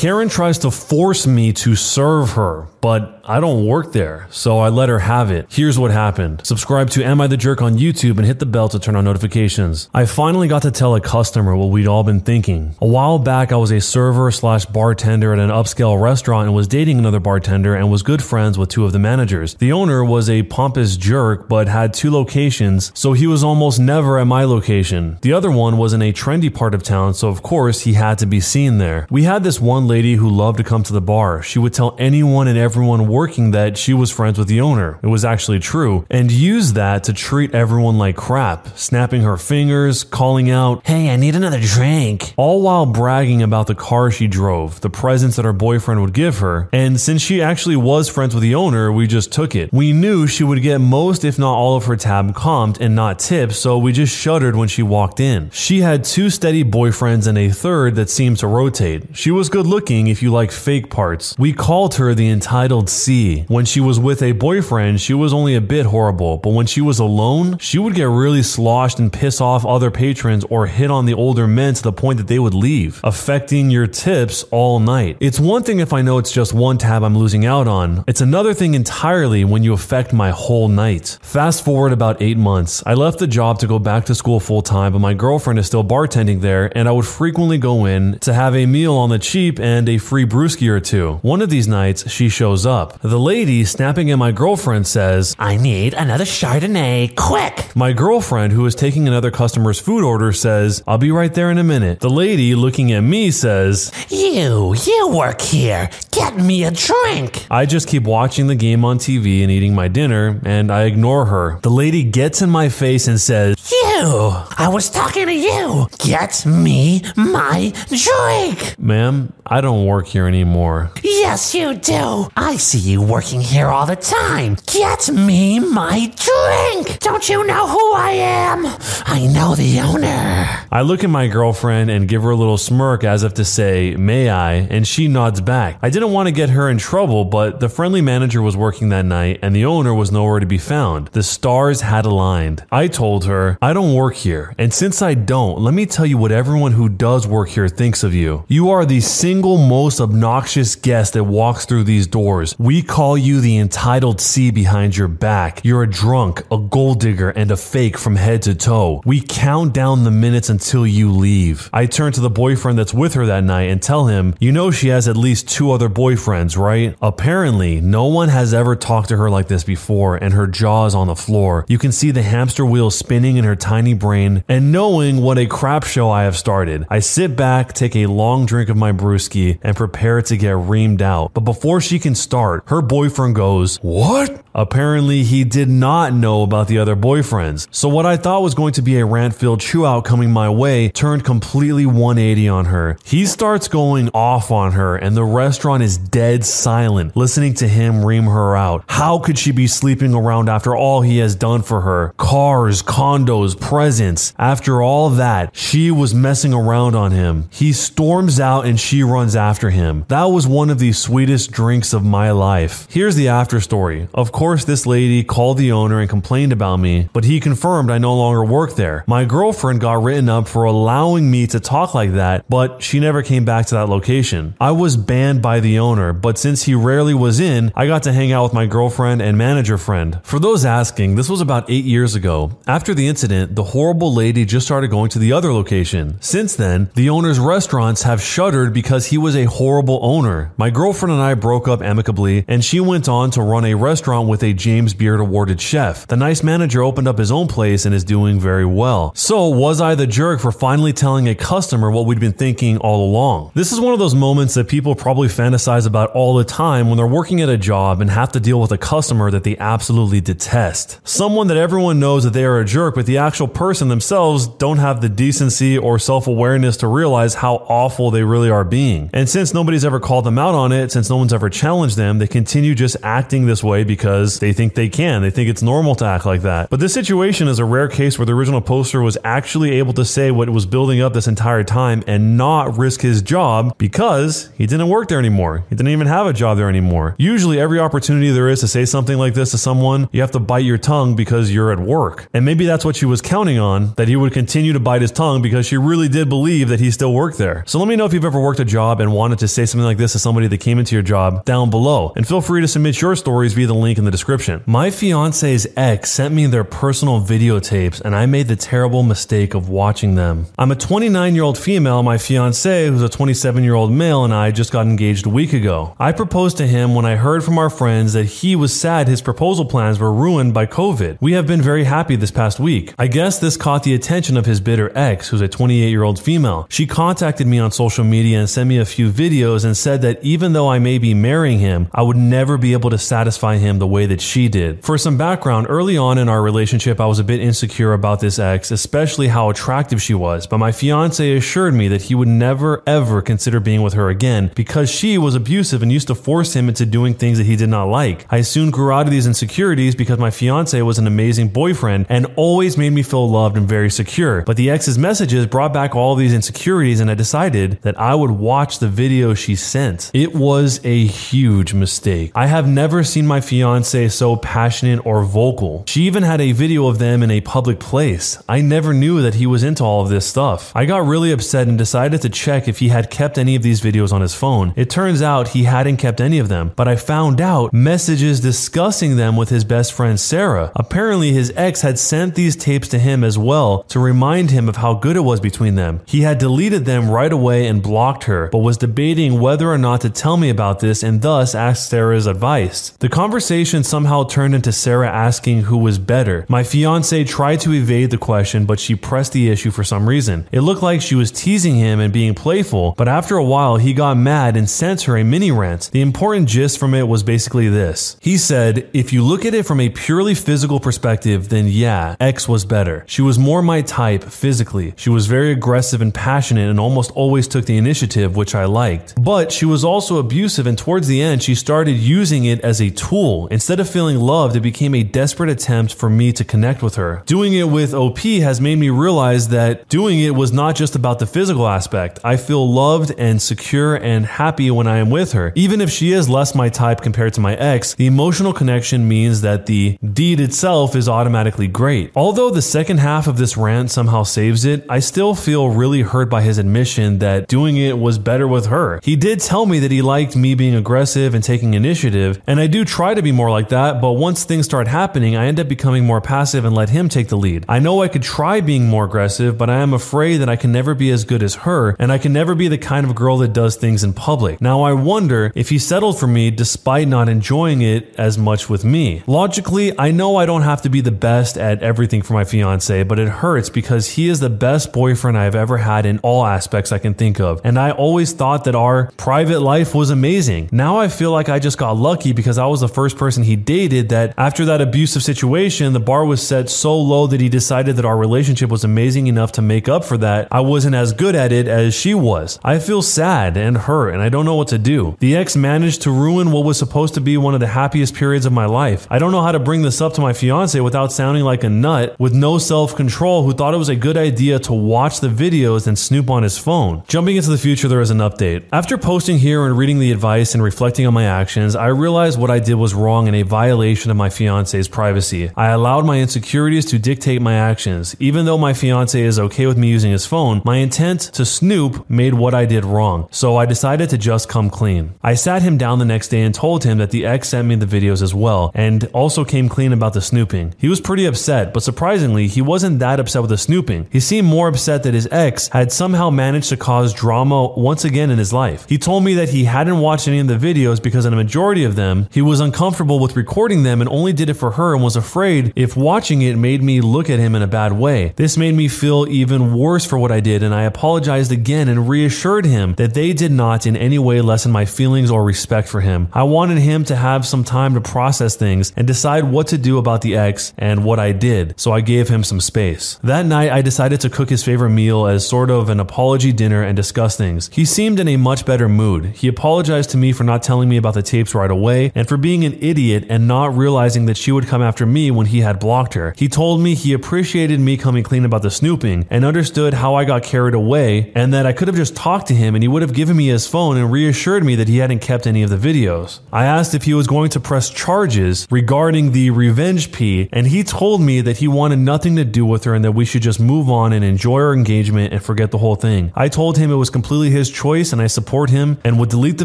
Karen tries to force me to serve her, but I don't work there, so I let her have it. Here's what happened. Subscribe to Am I the Jerk on YouTube and hit the bell to turn on notifications. I finally got to tell a customer what we'd all been thinking. A while back, I was a server slash bartender at an upscale restaurant and was dating another bartender and was good friends with two of the managers. The owner was a pompous jerk, but had two locations, so he was almost never at my location. The other one was in a trendy part of town, so of course he had to be seen there. We had this one lady who loved to come to the bar. She would tell anyone and everyone working that she was friends with the owner. It was actually true, and used that to treat everyone like crap, snapping her fingers, calling out, Hey, I need another drink. All while bragging about the car she drove, the presents that her boyfriend would give her, and since she actually was friends with the owner, we just took it. We knew she would get most, if not all, of her tab comped and not tipped, so we just shuddered when she walked in. She had two steady boyfriends and a third that seemed to rotate. She was good looking if you like fake parts. We called her the entitled C. When she was with a boyfriend, she was only a bit horrible, but when she was alone, she would get really sloshed and piss off other patrons or hit on the older men to the point that they would leave, affecting your tips all night. It's one thing if I know it's just one tab I'm losing out on, it's another thing entirely when you affect my whole night. Fast forward about eight months. I left the job to go back to school full time, but my girlfriend is still bartending there, and I would frequently go in to have a meal on the cheap and a free brewski or two. One of these nights, she shows up. The lady snapping at my girlfriend says, I need another Chardonnay, quick! My girlfriend, who is taking another customer's food order, says, I'll be right there in a minute. The lady, looking at me, says, You, you work here. Get me a drink. I just keep watching the game on TV and eating my dinner, and I ignore her. The lady gets in my face and says, You, I was talking to you. Get me my drink. Ma'am, I don't work here anymore. Yes, you do. I see you working here all the time. Get me my drink. Don't you know who I am? I know the owner. I look at my girlfriend and give her a little smirk as if to say, May I? And she nods back. I didn't want to get her in trouble, but the friendly manager was working that night and the owner was nowhere to be found. The stars had aligned. I told her, I don't work here. And since I don't, let me tell you what everyone who does work here thinks of you. You are the single most obnoxious guest that walks through these doors. We call you the entitled C behind your back. You're a drunk, a gold digger, and a fake from head to toe. We count down the minutes until you leave. I turn to the boyfriend that's with her that night and tell him, You know, she has at least two other boyfriends, right? Apparently, no one has ever talked to her like this before, and her jaw is on the floor. You can see the hamster wheel spinning in her tiny brain, and knowing what a crap show I have started, I sit back, take a long drink of my brewski, and prepare to get reamed out. But before she can start, her boyfriend goes, What? Apparently, he did not know about the other boyfriends. So, what I thought was going to be a rant filled chew out coming my way turned completely 180 on her. He starts going off on her, and the restaurant is dead silent, listening to him ream her out. How could she be sleeping around after all he has done for her? Cars, condos, presents. After all that, she was messing around on him. He storms out and she runs after him. That was one of the sweetest drinks of my life. Here's the after story. Of course, this lady called the owner and complained about me, but he confirmed I no longer work there. My girlfriend got written up for allowing me to talk like that, but she never came back to that location. I was banned by the owner, but since he rarely was in, I got to hang out with my girlfriend and manager friend. For those asking, this was about eight years ago. After the incident, the horrible lady just started going to the other location. Since then, the owner's restaurants have shuttered because he was a horrible owner. My girlfriend and I broke up amicably, and she went on to run a restaurant with a James Beard awarded chef. The nice manager opened up his own place and is doing very well. So, was I the jerk for finally telling a customer what we'd been thinking all along? This is one of those moments that people probably fantasize about all the time when they're working at a job and have to deal with a customer that they absolutely detest. Someone that everyone knows that they are a jerk, but the actual person themselves don't have the decency or self awareness to realize how awful they really are being. And since nobody's ever called them out on it, since no one's ever challenged them, they continue just acting this way because they think they can. They think it's normal to act like that. But this situation is a rare case where the original poster was actually able to say what was building up this entire time and not risk his job because he didn't work there anymore. He didn't even have a job there anymore. Usually, every opportunity there is to say something like this to someone, you have to bite your tongue because you're at work. And maybe that's what she was counting on, that he would continue to bite his tongue because she really did believe that he still worked there. So let me know if you've ever worked a job and wanted to say something like this to somebody that came into your job down below. And feel free to submit your stories via the link in the description. My fiance's ex sent me their personal videotapes and I made the terrible mistake of watching them. I'm a 29 year old female, my fiance, who's a 27 year old male, and I just got engaged a week ago. I proposed to him when I heard from our friends that he was sad his proposal plans were ruined by COVID. We have been very happy this past week. I guess this caught the attention of his bitter ex, who's a 28 year old female. She contacted me on social media and sent me a few videos and said that even though I may be marrying him, would never be able to satisfy him the way that she did. For some background, early on in our relationship, I was a bit insecure about this ex, especially how attractive she was, but my fiance assured me that he would never ever consider being with her again because she was abusive and used to force him into doing things that he did not like. I soon grew out of these insecurities because my fiance was an amazing boyfriend and always made me feel loved and very secure. But the ex's messages brought back all these insecurities and I decided that I would watch the video she sent. It was a huge mistake. I have never seen my fiance so passionate or vocal. She even had a video of them in a public place. I never knew that he was into all of this stuff. I got really upset and decided to check if he had kept any of these videos on his phone. It turns out he hadn't kept any of them, but I found out messages discussing them with his best friend Sarah. Apparently, his ex had sent these tapes to him as well to remind him of how good it was between them. He had deleted them right away and blocked her, but was debating whether or not to tell me about this and thus asked Sarah's advice. The conversation somehow turned into Sarah asking who was better. My fiance tried to evade the question, but she pressed the issue for some reason. It looked like she was teasing him and being playful, but after a while, he got mad and sent her a mini rant. The important gist from it was basically this. He said, If you look at it from a purely physical perspective, then yeah, X was better. She was more my type physically. She was very aggressive and passionate and almost always took the initiative, which I liked. But she was also abusive, and towards the end, she started using it as a tool. Instead of feeling loved, it became a desperate attempt for me to connect with her. Doing it with OP has made me realize that doing it was not just about the physical aspect. I feel loved and secure and happy when I am with her. Even if she is less my type compared to my ex, the emotional connection means that the deed itself is automatically great. Although the second half of this rant somehow saves it, I still feel really hurt by his admission that doing it was better with her. He did tell me that he liked me being aggressive and taking initiative, and I do try to be more like that, but once things start happening, I end up becoming more passive and let him take the lead. I know I could try being more aggressive, but I am afraid that I can never be as good as her, and I can never be the kind of girl that does things in public. Now I wonder if he settled for me despite not enjoying it as much with me. Logically, I know I don't have to be the best at everything for my fiance, but it hurts because he is the best boyfriend I've ever had in all aspects I can think of. And I always thought that our private life was amazing. Now I feel like I just got lucky because I was the first person he dated that after that abusive situation, the bar was set so low that he decided that our relationship was amazing enough to make up for that. I wasn't as good at it as she was. I feel sad and hurt and I don't know what to do. The ex managed to ruin what was supposed to be one of the happiest periods of my life. I don't know how to bring this up to my fiance without sounding like a nut with no self control who thought it was a good idea to watch the videos and snoop on his phone. Jumping into the future, there is an update. After posting here and reading the advice and reflecting on my actions, I realized what I did was wrong and a violation of my fiance's privacy. I allowed my insecurities to dictate my actions. Even though my fiance is okay with me using his phone, my intent to snoop made what I did wrong. So I decided to just come clean. I sat him down the next day and told him that the ex sent me the videos as well and also came clean about the snooping. He was pretty upset, but surprisingly, he wasn't that upset with the snooping. He seemed more upset that his ex had somehow managed to cause drama once again in his life. He told me that he hadn't watched any of the videos because in a majority of them, he was uncomfortable with recording them and only did it for her and was afraid if watching it made me look at him in a bad way. This made me feel even worse for what I did and I apologized again and reassured him that they did not in any way lessen my feelings or respect for him. I wanted him to have some time to process things and decide what to do about the ex and what I did, so I gave him some space. That night, I decided to cook his favorite meal as sort of an apology dinner and discuss things. He seemed in a much better mood. He apologized to me for not telling me about the tapes right away and for being an idiot and not realizing that she would come after me when he had blocked her. He told me he appreciated me coming clean about the snooping and understood how I got carried away and that I could have just talked to him and he would have given me his phone and reassured me that he hadn't kept any of the videos. I asked if he was going to press charges regarding the revenge P and he told me that he wanted nothing to do with her and that we should just move on and enjoy our engagement and forget the whole thing. I told him it was completely his choice and I support him and would delete the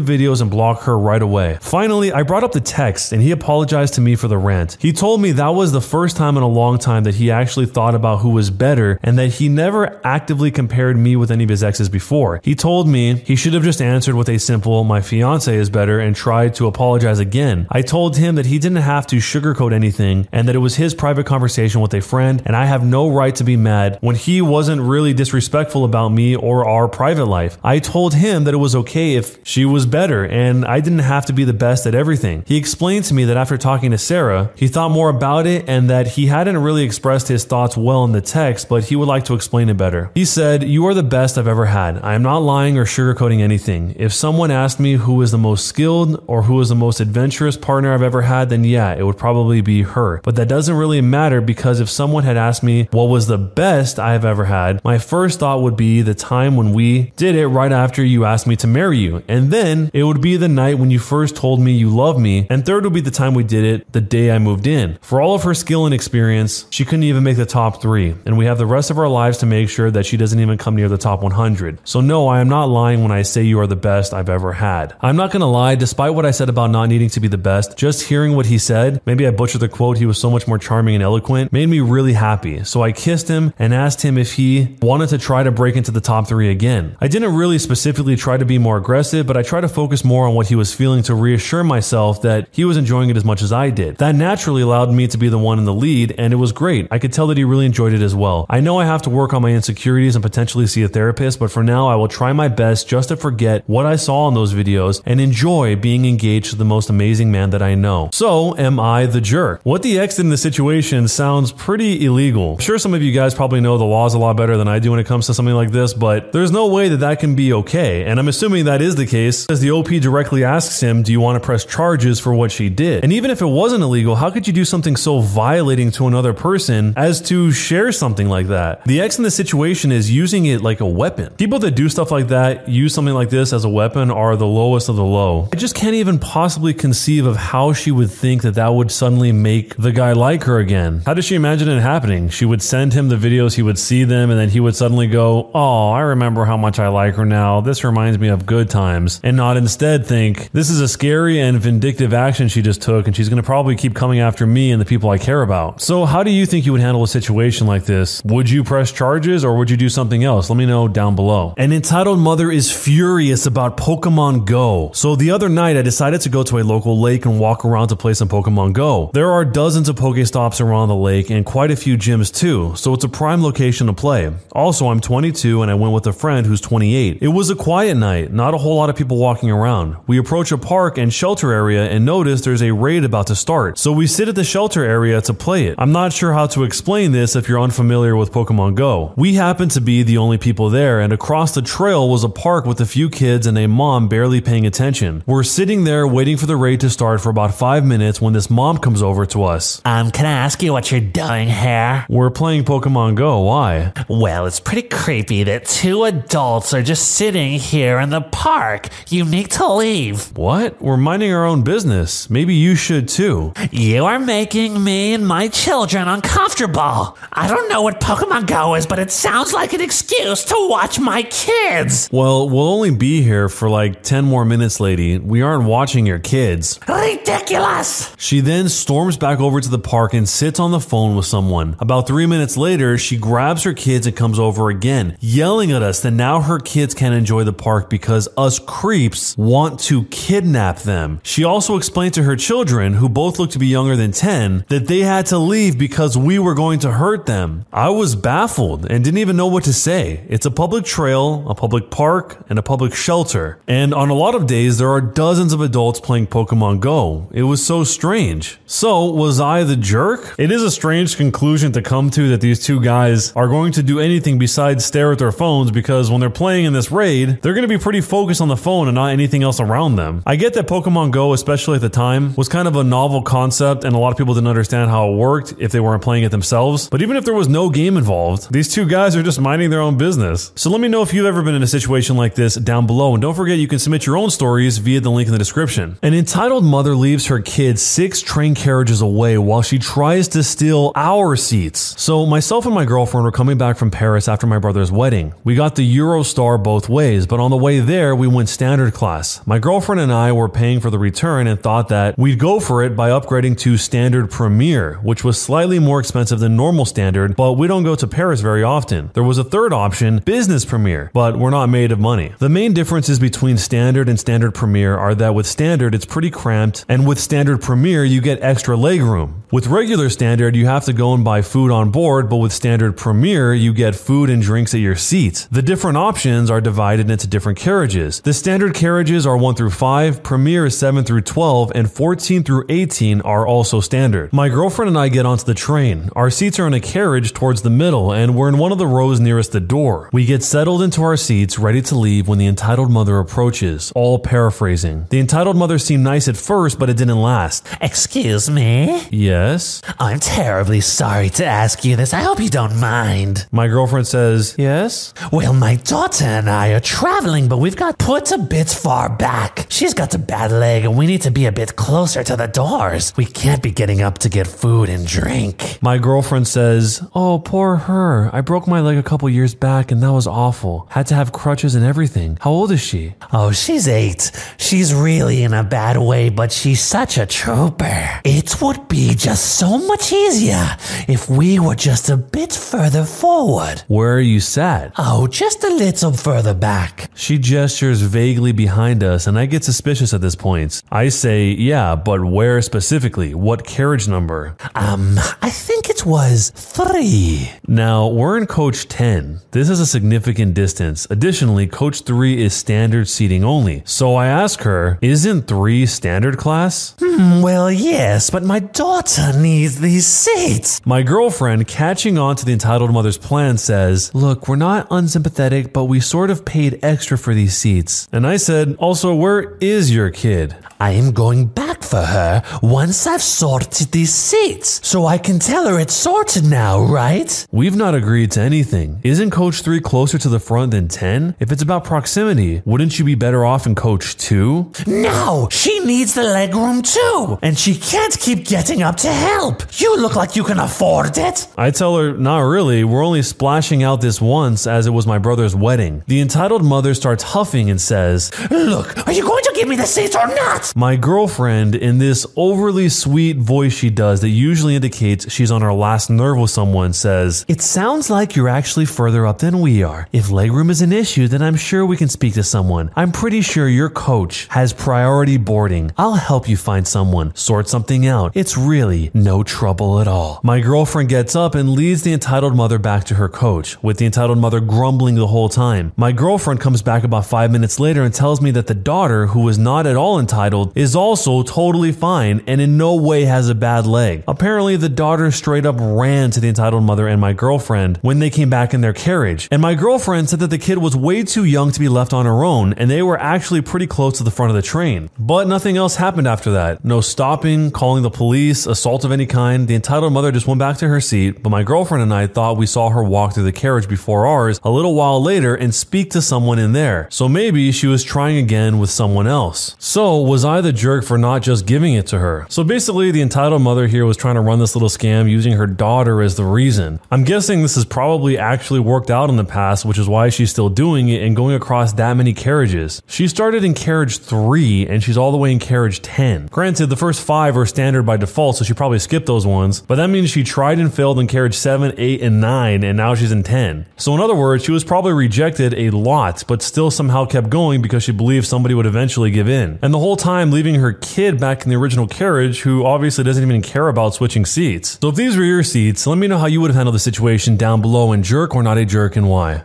videos and block her right away. Finally, I brought up the text and he apologized to me for the rant. He told me that was the first time in a long time that he actually thought about who was better and that he never actively compared me with any of his exes before. He told me he should have just answered with a simple, my fiance is better, and tried to apologize again. I told him that he didn't have to sugarcoat anything and that it was his private conversation with a friend, and I have no right to be mad when he wasn't really disrespectful about me or our private life. I told him that it was okay if she was better and I didn't have to be the best at everything. He explained to me that after talking to Sarah, he thought more about it and that he hadn't really expressed his thoughts well in the text, but he would like to explain it better. He said, You are the best I've ever had. I am not lying or sugarcoating anything. If someone asked me who was the most skilled or who was the most adventurous partner I've ever had, then yeah, it would probably be her. But that doesn't really matter because if someone had asked me what was the best I have ever had, my first thought would be the time when we did it right after you asked me to marry you. And then it would be the night when you first told me you love me. And third would be the time we did it the day I moved in. For all of her skill and experience, she couldn't even make the top three. And we have the rest of our lives to make sure that she doesn't even come near the top 100. So no, I am not lying when I say you are the best I've ever had. I'm not gonna lie, despite what I said about not needing to be the best, just hearing what he said, maybe I butchered the quote, he was so much more charming and eloquent, made me really happy. So I kissed him and asked him if he wanted to try to break into the top three again. I didn't really specifically try to be more aggressive, but I tried to focus more on what he was feeling to reassure myself that he was enjoying it as much as I did. That naturally allowed me to be the one in the lead, and it was great. I could tell that he really enjoyed it as well. I know I have to work on my insecurities and potentially see a therapist, but for now, I will try my best just to forget what I saw in those videos and enjoy being engaged to the most amazing man that I know. So, am I the jerk? What the ex did in the situation sounds pretty illegal. I'm sure some of you guys probably know the laws a lot better than I do when it comes to something like this, but there's no way that that can be okay. And I'm assuming that is the case, as the OP directly asks him, Do you want to press charges for what she did? And even if it wasn't illegal, how could you do something so violating to another person as to share something like that? The ex in the situation is using it like a weapon. People that do stuff like that, use something like this as a weapon, are the lowest of the low. I just can't even possibly conceive of how she would think that that would suddenly make the guy like her again. How does she imagine it happening? She would send him the videos, he would see them, and then he would suddenly go, Oh, I remember how much I like her now. This reminds me of good times. And not instead think, This is a scary and vindictive action she just took, and she's going to probably keep coming after me and the people I care about. So, how do you think you would handle a situation like this? Would you press charges or would you do something else? Let me know down below. An entitled mother is furious about Pokemon Go. So, the other night I decided to go to a local lake and walk around to play some Pokemon Go. There are dozens of Pokestops around the lake and quite a few gyms too, so it's a prime location to play. Also, I'm 22 and I went with a friend who's 28. It was a quiet night, not a whole lot of people walking around. We approach a park and shelter area and notice there's a raid about to start. So we sit at the shelter area to play it. I'm not sure how to explain this if you're unfamiliar with Pokemon Go. We happen to be the only people there, and across the trail was a park with a few kids and a mom barely paying attention. We're sitting there waiting for the raid to start for about five minutes when this mom comes over to us. Um, can I ask you what you're doing here? We're playing Pokemon Go. Why? Well, it's pretty creepy that two adults are just sitting here in the park. You need to leave. What? We're minding our own business. Maybe you should too. You are making me and my children uncomfortable. I don't know what Pokemon Go is, but it sounds like an excuse to watch my kids. Well, we'll only be here for like 10 more minutes, lady. We aren't watching your kids. Ridiculous. She then storms back over to the park and sits on the phone with someone. About three minutes later, she grabs her kids and comes over again, yelling at us that now her kids can't enjoy the park because us creeps want to kidnap them. She also explained to her children, who both looked to be younger than 10, that they had to leave because we were going to hurt them. I was baffled and didn't even know what to say. It's a public trail, a public park, and a public shelter. And on a lot of days, there are dozens of adults playing Pokemon Go. It was so strange. So, was I the jerk? It is a strange conclusion to come to that these two guys are going to do anything besides stare at their phones because when they're playing in this raid, they're going to be pretty focused on the phone and not anything else around them. I get that Pokemon Go, especially at the time, was kind of a novel concept, and a lot of people didn't understand how it worked if they weren't playing it themselves. But even if there was no game involved, these two guys are just minding their own business. So let me know if you've ever been in a situation like this down below, and don't forget you can submit your own stories via the link in the description. An entitled mother leaves her kid six train carriages away while she tries to steal our seats. So myself and my girlfriend were coming back from Paris after my brother's wedding. We got the Eurostar both ways, but on the way there, we went standard class. My girlfriend and I were paying for the return and thought that we'd go for it by upgrading to standard premier, which was slightly more expensive than normal standard, but we don't go to Paris very often. There was a third option, business premier, but we're not made of money. The main differences between standard and standard premier are that with standard, it's pretty cramped, and with standard premier, you get extra leg room. With regular standard, you have to go and buy food on board, but with standard premier, you get food and drinks at your seat. The different options are divided into different carriages. The standard carriages are 1 through 5, premier is 7 through 12, and 14 through 18 are also standard. My girlfriend and I get onto the train. Our seats are in a carriage towards the middle, and we're in one of the rows nearest the door. We get settled into our seats, ready to leave when the entitled mother approaches, all paraphrasing. The entitled mother seemed nice at first, but it didn't last. Excuse me? Yes? I'm terribly sorry to ask you this. I hope you don't mind. My girlfriend says, Yes? Well, my daughter and I are traveling, but we've got put a bit far back. She's got a bad leg, and we need to be a bit closer to the doors. We can't be getting up to get food and drink. My girlfriend says, Oh, poor her. I broke my leg a couple years back and that was awful. Had to have crutches and everything. How old is she? Oh, she's eight. She's really in a bad way, but she's such a trooper. It would be just so much easier if we were just a bit further forward. Where are you sat? Oh, just a little further back. She gestures vaguely behind us, and I get suspicious at this point. I say, Yeah, but where specifically? What carriage number? Um, I think it was three. Now, we're in coach 10. This is a significant distance. Additionally, coach 3 is standard seating only. So I ask her, Isn't 3 standard class? Hmm, well, yes, but my daughter needs these seats. My girlfriend, catching on to the entitled mother's plan, says, Look, we're not unsympathetic, but we sort of paid extra for these seats. And I said, Also, where is your kid? I am going back for her once I've sorted these seats. So I can tell her it's sorted now, right? We've not agreed to anything. Isn't coach 3 closer to the front than 10? If it's about proximity, wouldn't you be better off in coach 2? No, she needs the legroom too. And she can't keep getting up to help. You look like you can afford it. I tell her, Not really. We're only splashing out this once as it was my brother's wedding. The entitled mother starts huffing and says, Look, are you going to give me the seats or not? My girlfriend, in this overly sweet voice she does that usually indicates she's on her last nerve with someone, says, It sounds like you're actually further up than we are. If legroom is an issue, then I'm sure we can speak to someone. I'm pretty sure your coach has priority boarding. I'll help you find someone, sort something out. It's really no trouble at all. My girlfriend gets up and leads the entitled mother back to her coach, with the entitled mother grumbling the whole time. My girlfriend comes back about five minutes later and tells me that the daughter, who was not at all entitled, is also totally fine and in no way has a bad leg. Apparently, the daughter straight up ran to the entitled mother and my girlfriend when they came back in their carriage. And my girlfriend said that the kid was way too young to be left on her own and they were actually pretty close to the front of the train. But nothing else happened after that. No stopping, calling the police, assault of any kind. The entitled mother just went back to her seat, but my girlfriend and I thought we saw her walk through the carriage before ours a little while later and speak to someone in there. So maybe she was trying again with someone else. So was I the jerk for not just giving it to her? So basically, the entitled mother here was trying to run this little scam using her daughter as the reason. I'm guessing this has probably actually worked out in the past, which is why she's still doing it and going across that many carriages. She started in carriage 3 and she's all the way in carriage 10. Granted, the first five are standard by default, so she probably skipped those ones, but that means she tried and failed in carriage 7, 8, and 9, and now she's in 10. So, in other words, she was probably rejected a lot, but still somehow kept going because she believed somebody would eventually give in. And the whole time leaving her kid back in the original carriage, who obviously doesn't even care about switching seats. So, if these were your seats, let me know how you would have handled the situation down below and jerk or not a jerk and why.